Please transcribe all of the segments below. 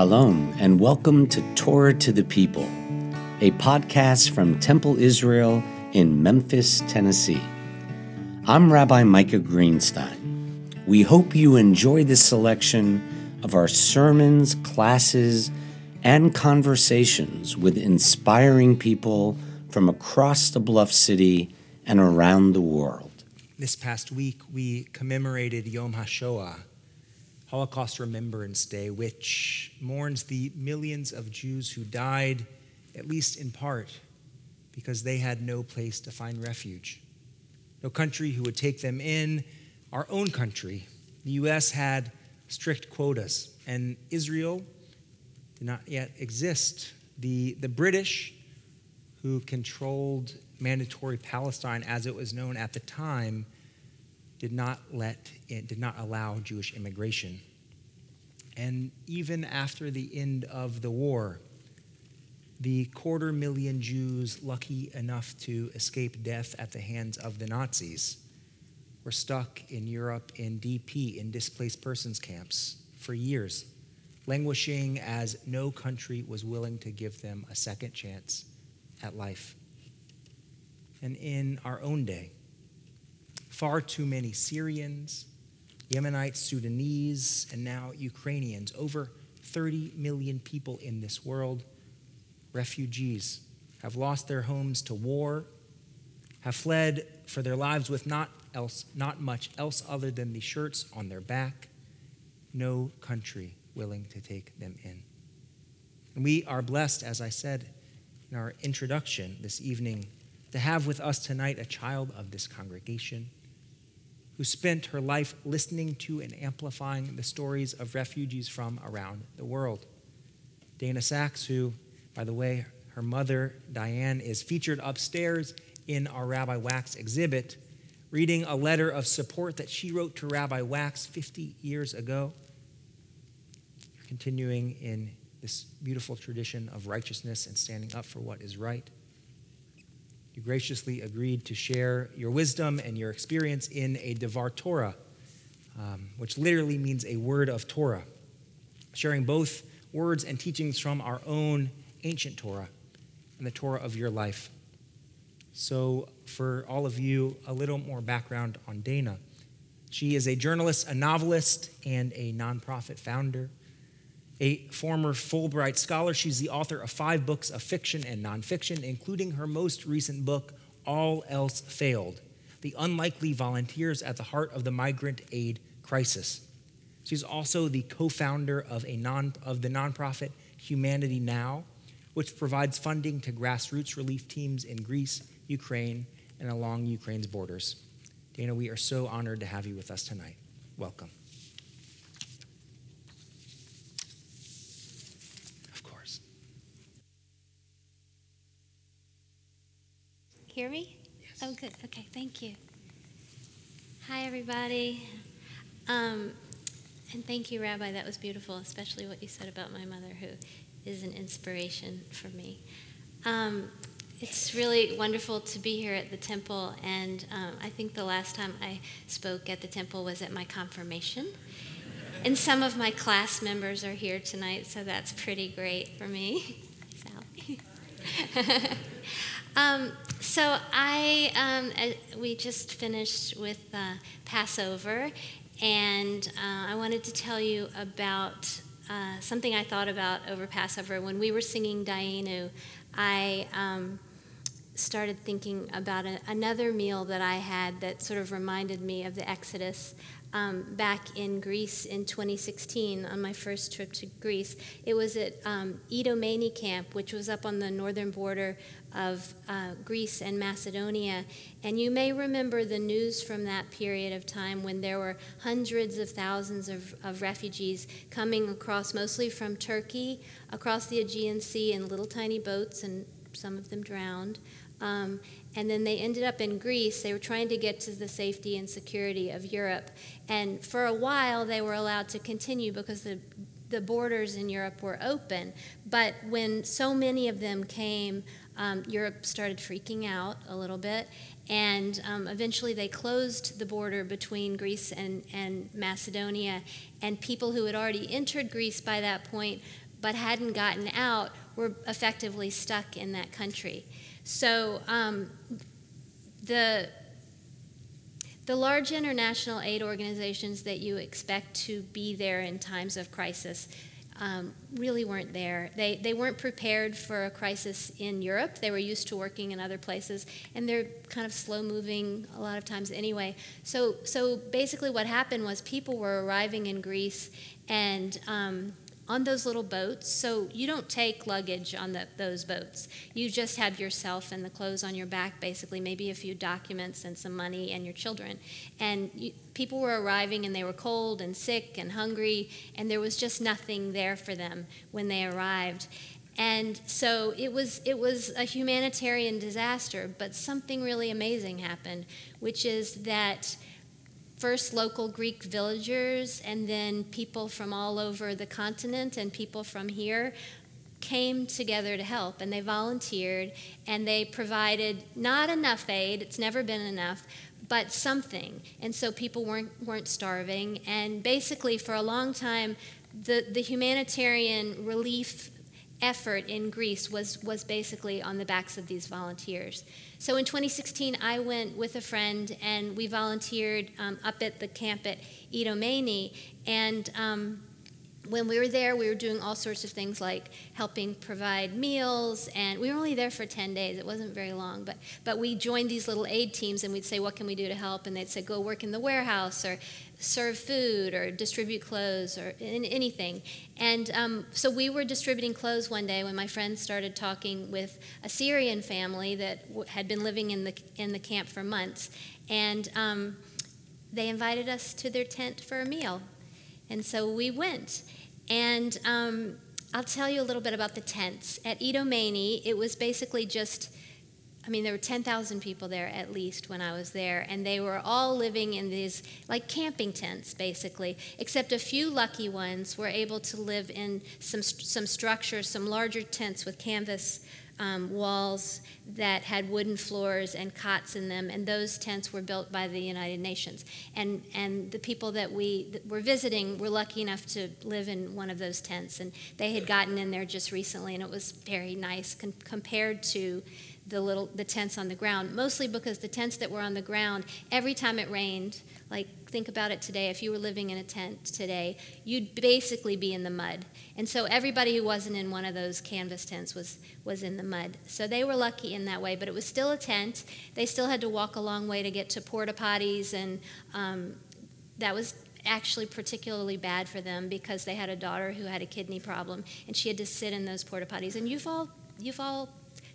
Shalom, and welcome to Torah to the People, a podcast from Temple Israel in Memphis, Tennessee. I'm Rabbi Micah Greenstein. We hope you enjoy this selection of our sermons, classes, and conversations with inspiring people from across the Bluff City and around the world. This past week, we commemorated Yom HaShoah Holocaust Remembrance Day, which mourns the millions of Jews who died, at least in part, because they had no place to find refuge, no country who would take them in. Our own country, the U.S., had strict quotas, and Israel did not yet exist. The, the British, who controlled mandatory Palestine as it was known at the time, did not let did not allow Jewish immigration. And even after the end of the war, the quarter million Jews lucky enough to escape death at the hands of the Nazis were stuck in Europe in DP, in displaced persons camps, for years, languishing as no country was willing to give them a second chance at life. And in our own day, far too many Syrians, Yemenites, Sudanese, and now Ukrainians. Over 30 million people in this world, refugees, have lost their homes to war, have fled for their lives with not, else, not much else other than the shirts on their back. No country willing to take them in. And we are blessed, as I said in our introduction this evening, to have with us tonight a child of this congregation who spent her life listening to and amplifying the stories of refugees from around the world. Dana Sachs, who, by the way, her mother, Diane, is featured upstairs in our Rabbi Wax exhibit, reading a letter of support that she wrote to Rabbi Wax 50 years ago. Continuing in this beautiful tradition of righteousness and standing up for what is right. You graciously agreed to share your wisdom and your experience in a Devar Torah, um, which literally means a word of Torah, sharing both words and teachings from our own ancient Torah and the Torah of your life. So, for all of you, a little more background on Dana. She is a journalist, a novelist, and a nonprofit founder a former Fulbright scholar. She's the author of five books of fiction and nonfiction, including her most recent book, All Else Failed The Unlikely Volunteers at the Heart of the Migrant Aid Crisis. She's also the co founder of, a non, of the nonprofit Humanity Now, which provides funding to grassroots relief teams in Greece, Ukraine, and along Ukraine's borders. Dana, we are so honored to have you with us tonight. Welcome. Hear me? Yes. Oh, good. Okay, thank you. Hi, everybody. Um, and thank you, Rabbi. That was beautiful, especially what you said about my mother, who is an inspiration for me. Um, it's really wonderful to be here at the temple, and um, I think the last time I spoke at the temple was at my confirmation. And some of my class members are here tonight, so that's pretty great for me. Sally. Um, so I, um, uh, we just finished with uh, Passover, and uh, I wanted to tell you about uh, something I thought about over Passover. When we were singing Dayenu, I um, started thinking about a, another meal that I had that sort of reminded me of the Exodus. Um, back in Greece in 2016 on my first trip to Greece. It was at um, Idomeni camp, which was up on the northern border of uh, Greece and Macedonia. And you may remember the news from that period of time when there were hundreds of thousands of, of refugees coming across, mostly from Turkey, across the Aegean Sea in little tiny boats, and some of them drowned. Um, and then they ended up in Greece. They were trying to get to the safety and security of Europe. And for a while, they were allowed to continue because the the borders in Europe were open. But when so many of them came um, Europe started freaking out a little bit, and um, eventually they closed the border between Greece and, and Macedonia. And people who had already entered Greece by that point but hadn't gotten out were effectively stuck in that country. So um, the the large international aid organizations that you expect to be there in times of crisis um, really weren't there. They, they weren't prepared for a crisis in Europe. They were used to working in other places, and they're kind of slow moving a lot of times anyway. So, so basically, what happened was people were arriving in Greece, and um, on those little boats. So you don't take luggage on the, those boats. You just have yourself and the clothes on your back, basically, maybe a few documents and some money and your children. And you, people were arriving and they were cold and sick and hungry, and there was just nothing there for them when they arrived. And so it was, it was a humanitarian disaster, but something really amazing happened, which is that first local Greek villagers and then people from all over the continent and people from here came together to help and they volunteered and they provided not enough aid, it's never been enough, but something. And so people weren't, weren't starving. And basically, for a long time, the, the humanitarian relief effort in Greece was, was basically on the backs of these volunteers. So in 2016, I went with a friend and we volunteered um, up at the camp at Idomeni. And um, when we were there, we were doing all sorts of things like helping provide meals, and we were only there for 10 days. It wasn't very long, but, but we joined these little aid teams, and we'd say, What can we do to help? And they'd say, Go work in the warehouse, or serve food, or distribute clothes, or anything. And um, so we were distributing clothes one day when my friend started talking with a Syrian family that had been living in the, in the camp for months. And um, they invited us to their tent for a meal. And so we went. And um, I'll tell you a little bit about the tents. At Idomeni, it was basically just, I mean, there were 10,000 people there at least when I was there, and they were all living in these like camping tents, basically, except a few lucky ones were able to live in some, some structures, some larger tents with canvas um, walls that had wooden floors and cots in them, and those tents were built by the United Nations. And, and the people that we that were visiting were lucky enough to live in one of those tents, and they had gotten in there just recently, and it was very nice compared to the little the tents on the ground. Mostly because the tents that were on the ground, every time it rained, like think about it today. If you were living in a tent today, you'd basically be in the mud. And so everybody who wasn't in one of those canvas tents was, was in the mud. So they were lucky in that way, but it was still a tent. They still had to walk a long way to get to porta potties, and um, that was actually particularly bad for them because they had a daughter who had a kidney problem, and she had to sit in those porta potties. And you've all, you've all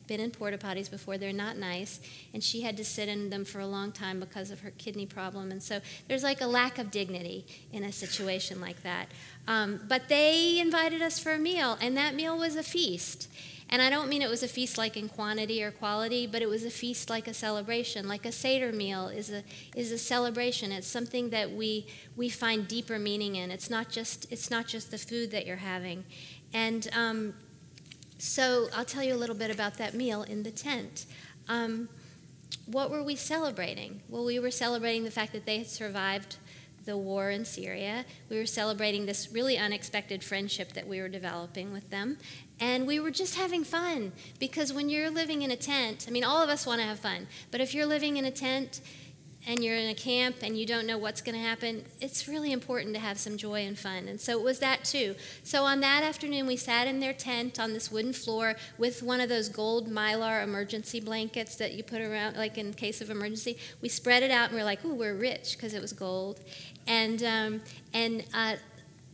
been in porta potties before. They're not nice. And she had to sit in them for a long time because of her kidney problem. And so there's like a lack of dignity in a situation like that. Um, but they invited us for a meal, and that meal was a feast. And I don't mean it was a feast like in quantity or quality, but it was a feast like a celebration. Like a Seder meal is a, is a celebration. It's something that we, we find deeper meaning in. It's not just, it's not just the food that you're having. And um, so I'll tell you a little bit about that meal in the tent. Um, what were we celebrating? Well, we were celebrating the fact that they had survived the war in Syria. We were celebrating this really unexpected friendship that we were developing with them. And we were just having fun because when you're living in a tent, I mean, all of us want to have fun, but if you're living in a tent, and you're in a camp and you don't know what's going to happen, it's really important to have some joy and fun. And so it was that too. So on that afternoon, we sat in their tent on this wooden floor with one of those gold mylar emergency blankets that you put around, like in case of emergency. We spread it out and we are like, ooh, we're rich because it was gold. And, um, and, uh,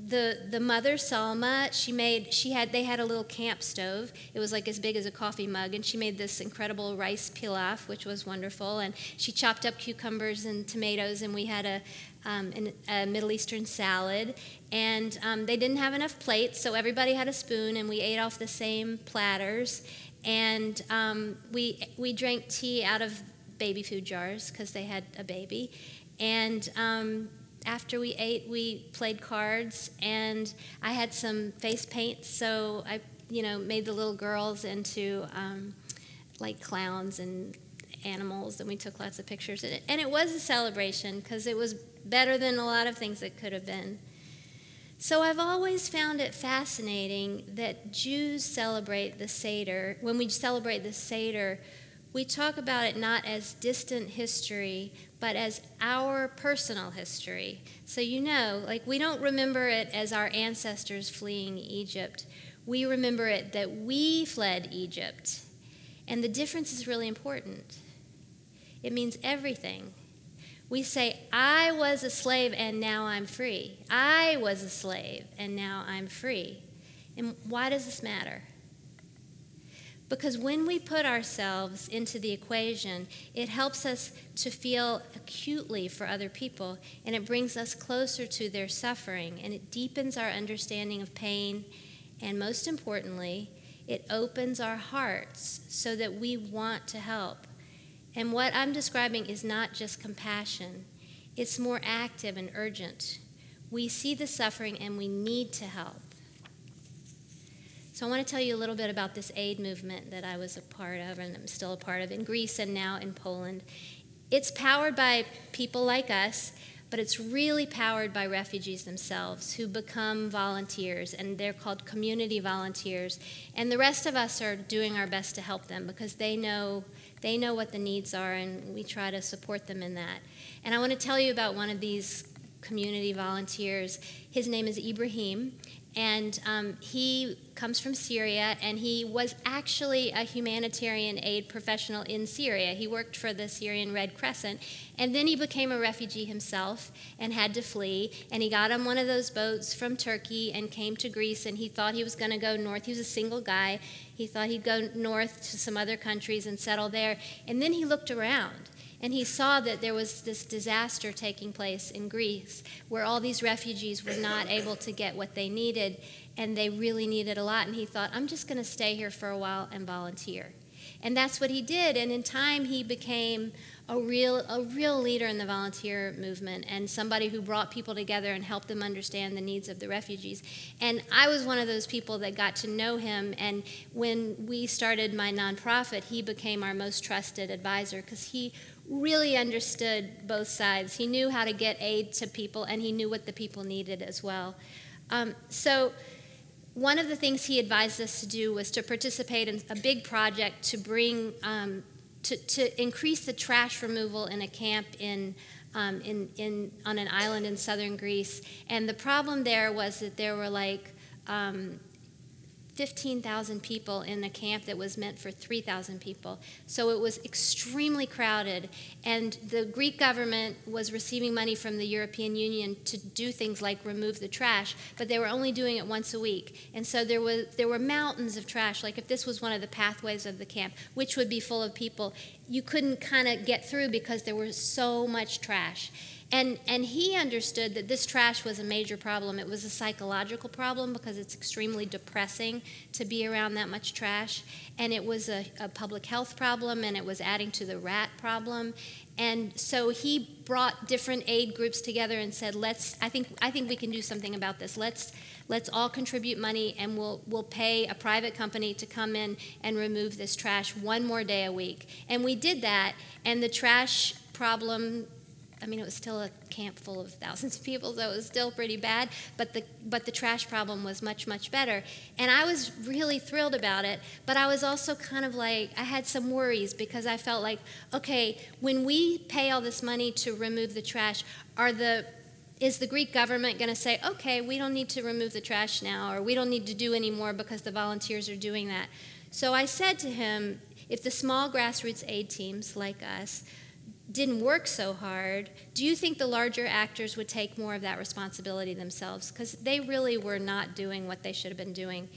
the the mother Salma, she made she had they had a little camp stove. It was like as big as a coffee mug, and she made this incredible rice pilaf, which was wonderful. And she chopped up cucumbers and tomatoes, and we had a um, an, a Middle Eastern salad. And um, they didn't have enough plates, so everybody had a spoon, and we ate off the same platters. And um, we we drank tea out of baby food jars because they had a baby. And um, after we ate, we played cards, and I had some face paint, so I, you know, made the little girls into um, like clowns and animals, and we took lots of pictures. And it, and it was a celebration because it was better than a lot of things that could have been. So I've always found it fascinating that Jews celebrate the Seder. When we celebrate the Seder, we talk about it not as distant history, but as our personal history. So you know, like we don't remember it as our ancestors fleeing Egypt. We remember it that we fled Egypt. And the difference is really important. It means everything. We say, I was a slave and now I'm free. I was a slave and now I'm free. And why does this matter? Because when we put ourselves into the equation, it helps us to feel acutely for other people and it brings us closer to their suffering and it deepens our understanding of pain and most importantly, it opens our hearts so that we want to help. And what I'm describing is not just compassion, it's more active and urgent. We see the suffering and we need to help. So, I want to tell you a little bit about this aid movement that I was a part of and I'm still a part of in Greece and now in Poland. It's powered by people like us, but it's really powered by refugees themselves who become volunteers, and they're called community volunteers. And the rest of us are doing our best to help them because they know they know what the needs are, and we try to support them in that. And I want to tell you about one of these community volunteers. His name is Ibrahim, and um, he comes from Syria, and he was actually a humanitarian aid professional in Syria. He worked for the Syrian Red Crescent, and then he became a refugee himself and had to flee. And he got on one of those boats from Turkey and came to Greece, and he thought he was going to go north. He was a single guy. He thought he'd go north to some other countries and settle there. And then he looked around and he saw that there was this disaster taking place in Greece where all these refugees were not able to get what they needed and they really needed a lot. And he thought, I'm just going to stay here for a while and volunteer. And that's what he did. And in time, he became a real, a real leader in the volunteer movement and somebody who brought people together and helped them understand the needs of the refugees. And I was one of those people that got to know him. And when we started my nonprofit, he became our most trusted advisor because he really understood both sides. He knew how to get aid to people, and he knew what the people needed as well. Um, so, one of the things he advised us to do was to participate in a big project to bring um, to, to increase the trash removal in a camp in, um, in, in on an island in southern Greece. And the problem there was that there were like um, 15,000 people in a camp that was meant for 3,000 people. So it was extremely crowded. And the Greek government was receiving money from the European Union to do things like remove the trash, but they were only doing it once a week. And so there, was, there were mountains of trash. Like if this was one of the pathways of the camp, which would be full of people, you couldn't kind of get through because there was so much trash. And, and he understood that this trash was a major problem. It was a psychological problem because it's extremely depressing to be around that much trash. And it was a, a public health problem, and it was adding to the rat problem. And so he brought different aid groups together and said, "Let's. I think. I think we can do something about this. Let's. Let's all contribute money, and we'll we'll pay a private company to come in and remove this trash one more day a week." And we did that, and the trash problem I mean, it was still a camp full of thousands of people, so it was still pretty bad. But the but the trash problem was much much better, and I was really thrilled about it. But I was also kind of like I had some worries because I felt like, okay, when we pay all this money to remove the trash, are the is the Greek government going to say, okay, we don't need to remove the trash now, or we don't need to do anymore because the volunteers are doing that? So I said to him, if the small grassroots aid teams like us didn't work so hard, do you think the larger actors would take more of that responsibility themselves? Because they really were not doing what they should have been doing.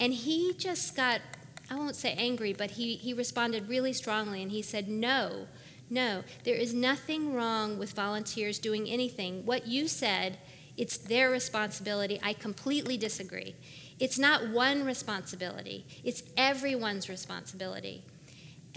And he just got, I won't say angry, but he, he responded really strongly and he said, No, no, there is nothing wrong with volunteers doing anything. What you said, it's their responsibility. I completely disagree. It's not one responsibility, it's everyone's responsibility.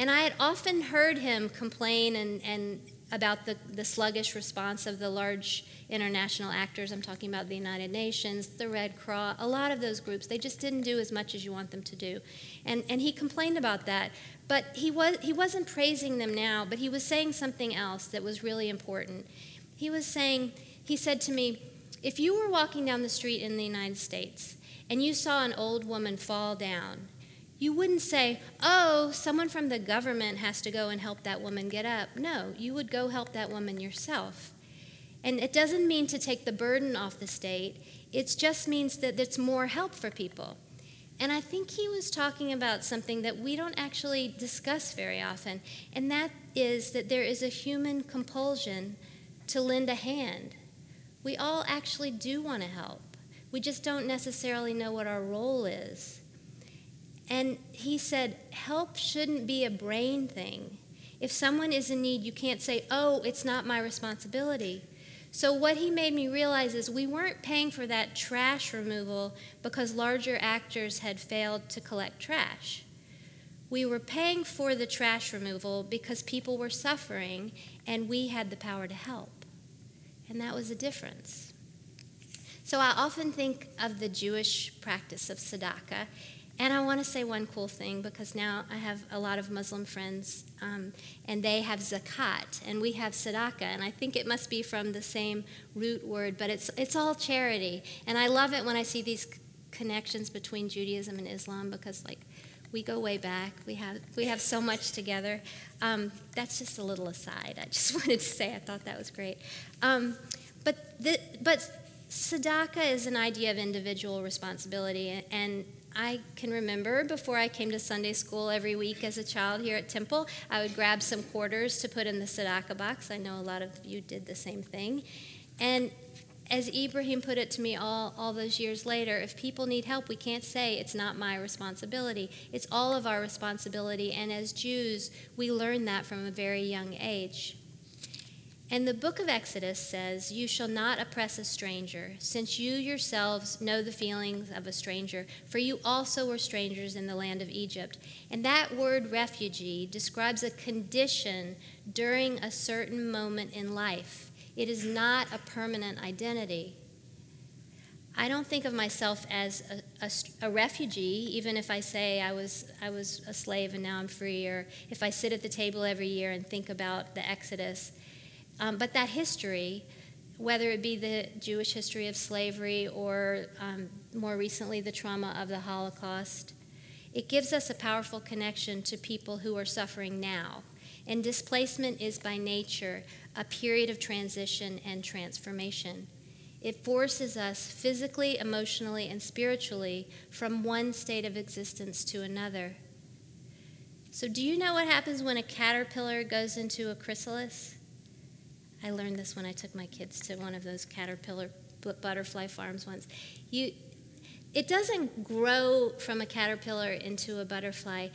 And I had often heard him complain and, and about the, the sluggish response of the large international actors. I'm talking about the United Nations, the Red Cross, a lot of those groups. They just didn't do as much as you want them to do. And, and he complained about that. But he, was, he wasn't praising them now, but he was saying something else that was really important. He was saying, he said to me, if you were walking down the street in the United States and you saw an old woman fall down, you wouldn't say, oh, someone from the government has to go and help that woman get up. No, you would go help that woman yourself. And it doesn't mean to take the burden off the state, it just means that it's more help for people. And I think he was talking about something that we don't actually discuss very often, and that is that there is a human compulsion to lend a hand. We all actually do want to help. We just don't necessarily know what our role is. And he said, help shouldn't be a brain thing. If someone is in need, you can't say, oh, it's not my responsibility. So, what he made me realize is we weren't paying for that trash removal because larger actors had failed to collect trash. We were paying for the trash removal because people were suffering and we had the power to help. And that was a difference. So, I often think of the Jewish practice of tzedakah and I want to say one cool thing because now I have a lot of Muslim friends, um, and they have zakat, and we have tzedakah, and I think it must be from the same root word, but it's it's all charity, and I love it when I see these connections between Judaism and Islam because like we go way back. We have we have so much together. Um, that's just a little aside. I just wanted to say I thought that was great. Um, but the, but tzedakah is an idea of individual responsibility, and I can remember before I came to Sunday school every week as a child here at Temple, I would grab some quarters to put in the tzedakah box. I know a lot of you did the same thing. And as Ibrahim put it to me all, all those years later, if people need help, we can't say it's not my responsibility. It's all of our responsibility. And as Jews, we learn that from a very young age. And the book of Exodus says, You shall not oppress a stranger, since you yourselves know the feelings of a stranger, for you also were strangers in the land of Egypt. And that word refugee describes a condition during a certain moment in life, it is not a permanent identity. I don't think of myself as a, a, a, refugee, even if I say I was, I was a slave and now I'm free, or if I sit at the table every year and think about the Exodus. Um, but that history, whether it be the Jewish history of slavery or um, more recently the trauma of the Holocaust, it gives us a powerful connection to people who are suffering now. And displacement is by nature a period of transition and transformation. It forces us physically, emotionally, and spiritually from one state of existence to another. So, do you know what happens when a caterpillar goes into a chrysalis? I learned this when I took my kids to one of those caterpillar butterfly farms once. You, it doesn't grow from a caterpillar into a butterfly.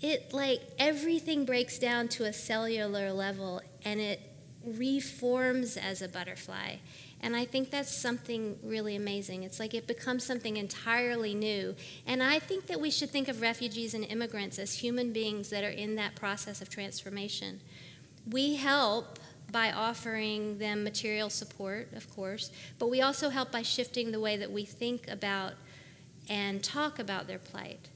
It like everything breaks down to a cellular level and it reforms as a butterfly. And I think that's something really amazing. It's like it becomes something entirely new. And I think that we should think of refugees and immigrants as human beings that are in that process of transformation. We help by offering them material support, of course, but we also help by shifting the way that we think about and talk about their plight.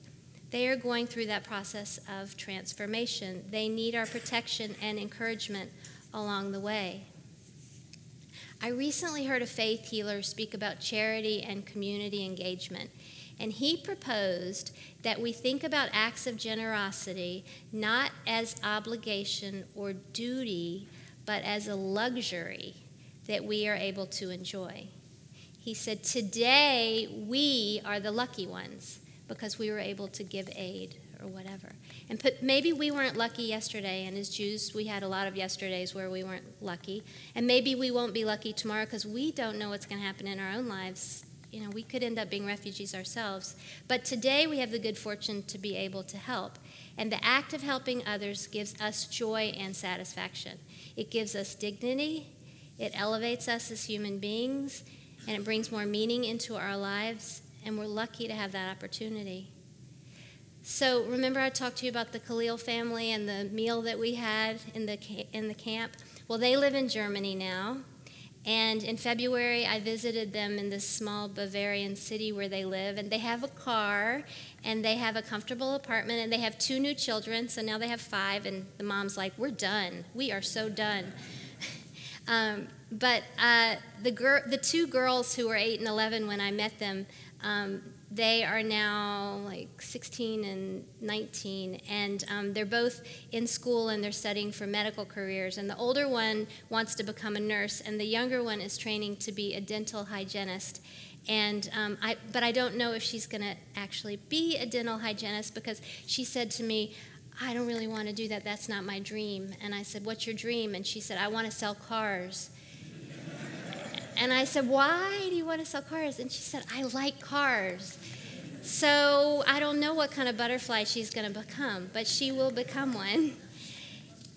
They are going through that process of transformation. They need our protection and encouragement along the way. I recently heard a faith healer speak about charity and community engagement, and he proposed that we think about acts of generosity not as obligation or duty, but as a luxury that we are able to enjoy. He said, Today we are the lucky ones because we were able to give aid or whatever. And put, maybe we weren't lucky yesterday, and as Jews, we had a lot of yesterdays where we weren't lucky. And maybe we won't be lucky tomorrow because we don't know what's going to happen in our own lives. You know, we could end up being refugees ourselves. But today we have the good fortune to be able to help. And the act of helping others gives us joy and satisfaction. It gives us dignity, it elevates us as human beings, and it brings more meaning into our lives, and we're lucky to have that opportunity. So, remember, I talked to you about the Khalil family and the meal that we had in the, in the camp? Well, they live in Germany now, And in February, I visited them in this small Bavarian city where they live. And they have a car, and they have a comfortable apartment, and they have two new children. So now they have five. And the mom's like, We're done. We are so done. um, but uh, the, gir- the two girls who were 8 and 11 when I met them, um, they are now like 16 and 19, and um, they're both in school and they're studying for medical careers. And the older one wants to become a nurse, and the younger one is training to be a dental hygienist. And um, I, but I don't know if she's going to actually be a dental hygienist because she said to me, I don't really want to do that. That's not my dream. And I said, What's your dream? And she said, I want to sell cars. And I said, Why do you want to sell cars? And she said, I like cars. So I don't know what kind of butterfly she's going to become, but she will become one.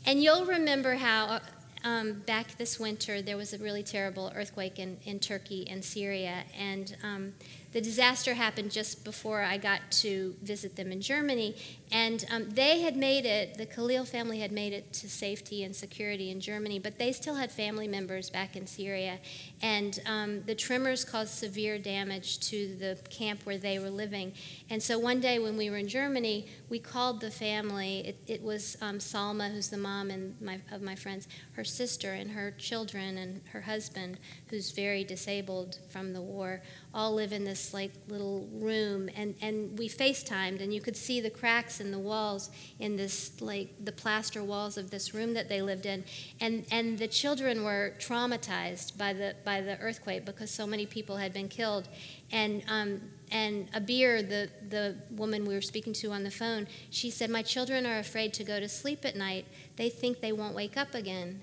And you'll remember how um, back this winter there was a really terrible earthquake in, in Turkey and Syria. And um, the disaster happened just before I got to visit them in Germany. And um, they had made it, the Khalil family had made it to safety and security in Germany, but they still had family members back in Syria. And um, the tremors caused severe damage to the camp where they were living. And so one day when we were in Germany, we called the family. It, it was um, Salma, who's the mom and my, of my friends, her sister and her children and her husband, who's very disabled from the war, all live in this like little room. And, and we FaceTimed, and you could see the cracks in the walls in this like the plaster walls of this room that they lived in. And, and the children were traumatized by the by the earthquake because so many people had been killed. And um, and Abir, the the woman we were speaking to on the phone, she said, "My children are afraid to go to sleep at night. They think they won't wake up again."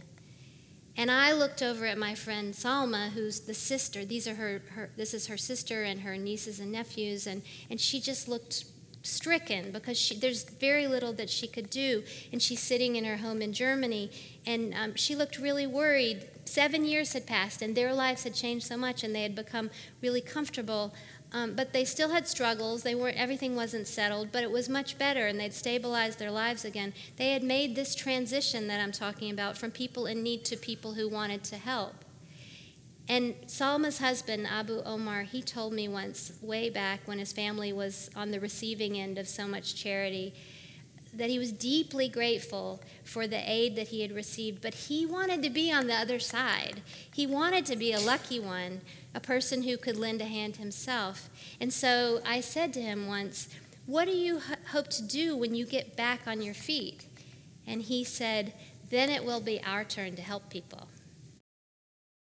And I looked over at my friend Salma, who's the sister. These are her, her this is her sister and her nieces and nephews, and, and she just looked stricken because she, there's very little that she could do. And she's sitting in her home in Germany, and um, she looked really worried. Seven years had passed, and their lives had changed so much, and they had become really comfortable. Um, but they still had struggles. They weren't. Everything wasn't settled, but it was much better, and they'd stabilized their lives again. They had made this transition that I'm talking about from people in need to people who wanted to help. And Salma's husband, Abu Omar, he told me once, way back when his family was on the receiving end of so much charity, that he was deeply grateful for the aid that he had received, but he wanted to be on the other side. He wanted to be a lucky one, a person who could lend a hand himself. And so I said to him once, What do you hope to do when you get back on your feet? And he said, Then it will be our turn to help people.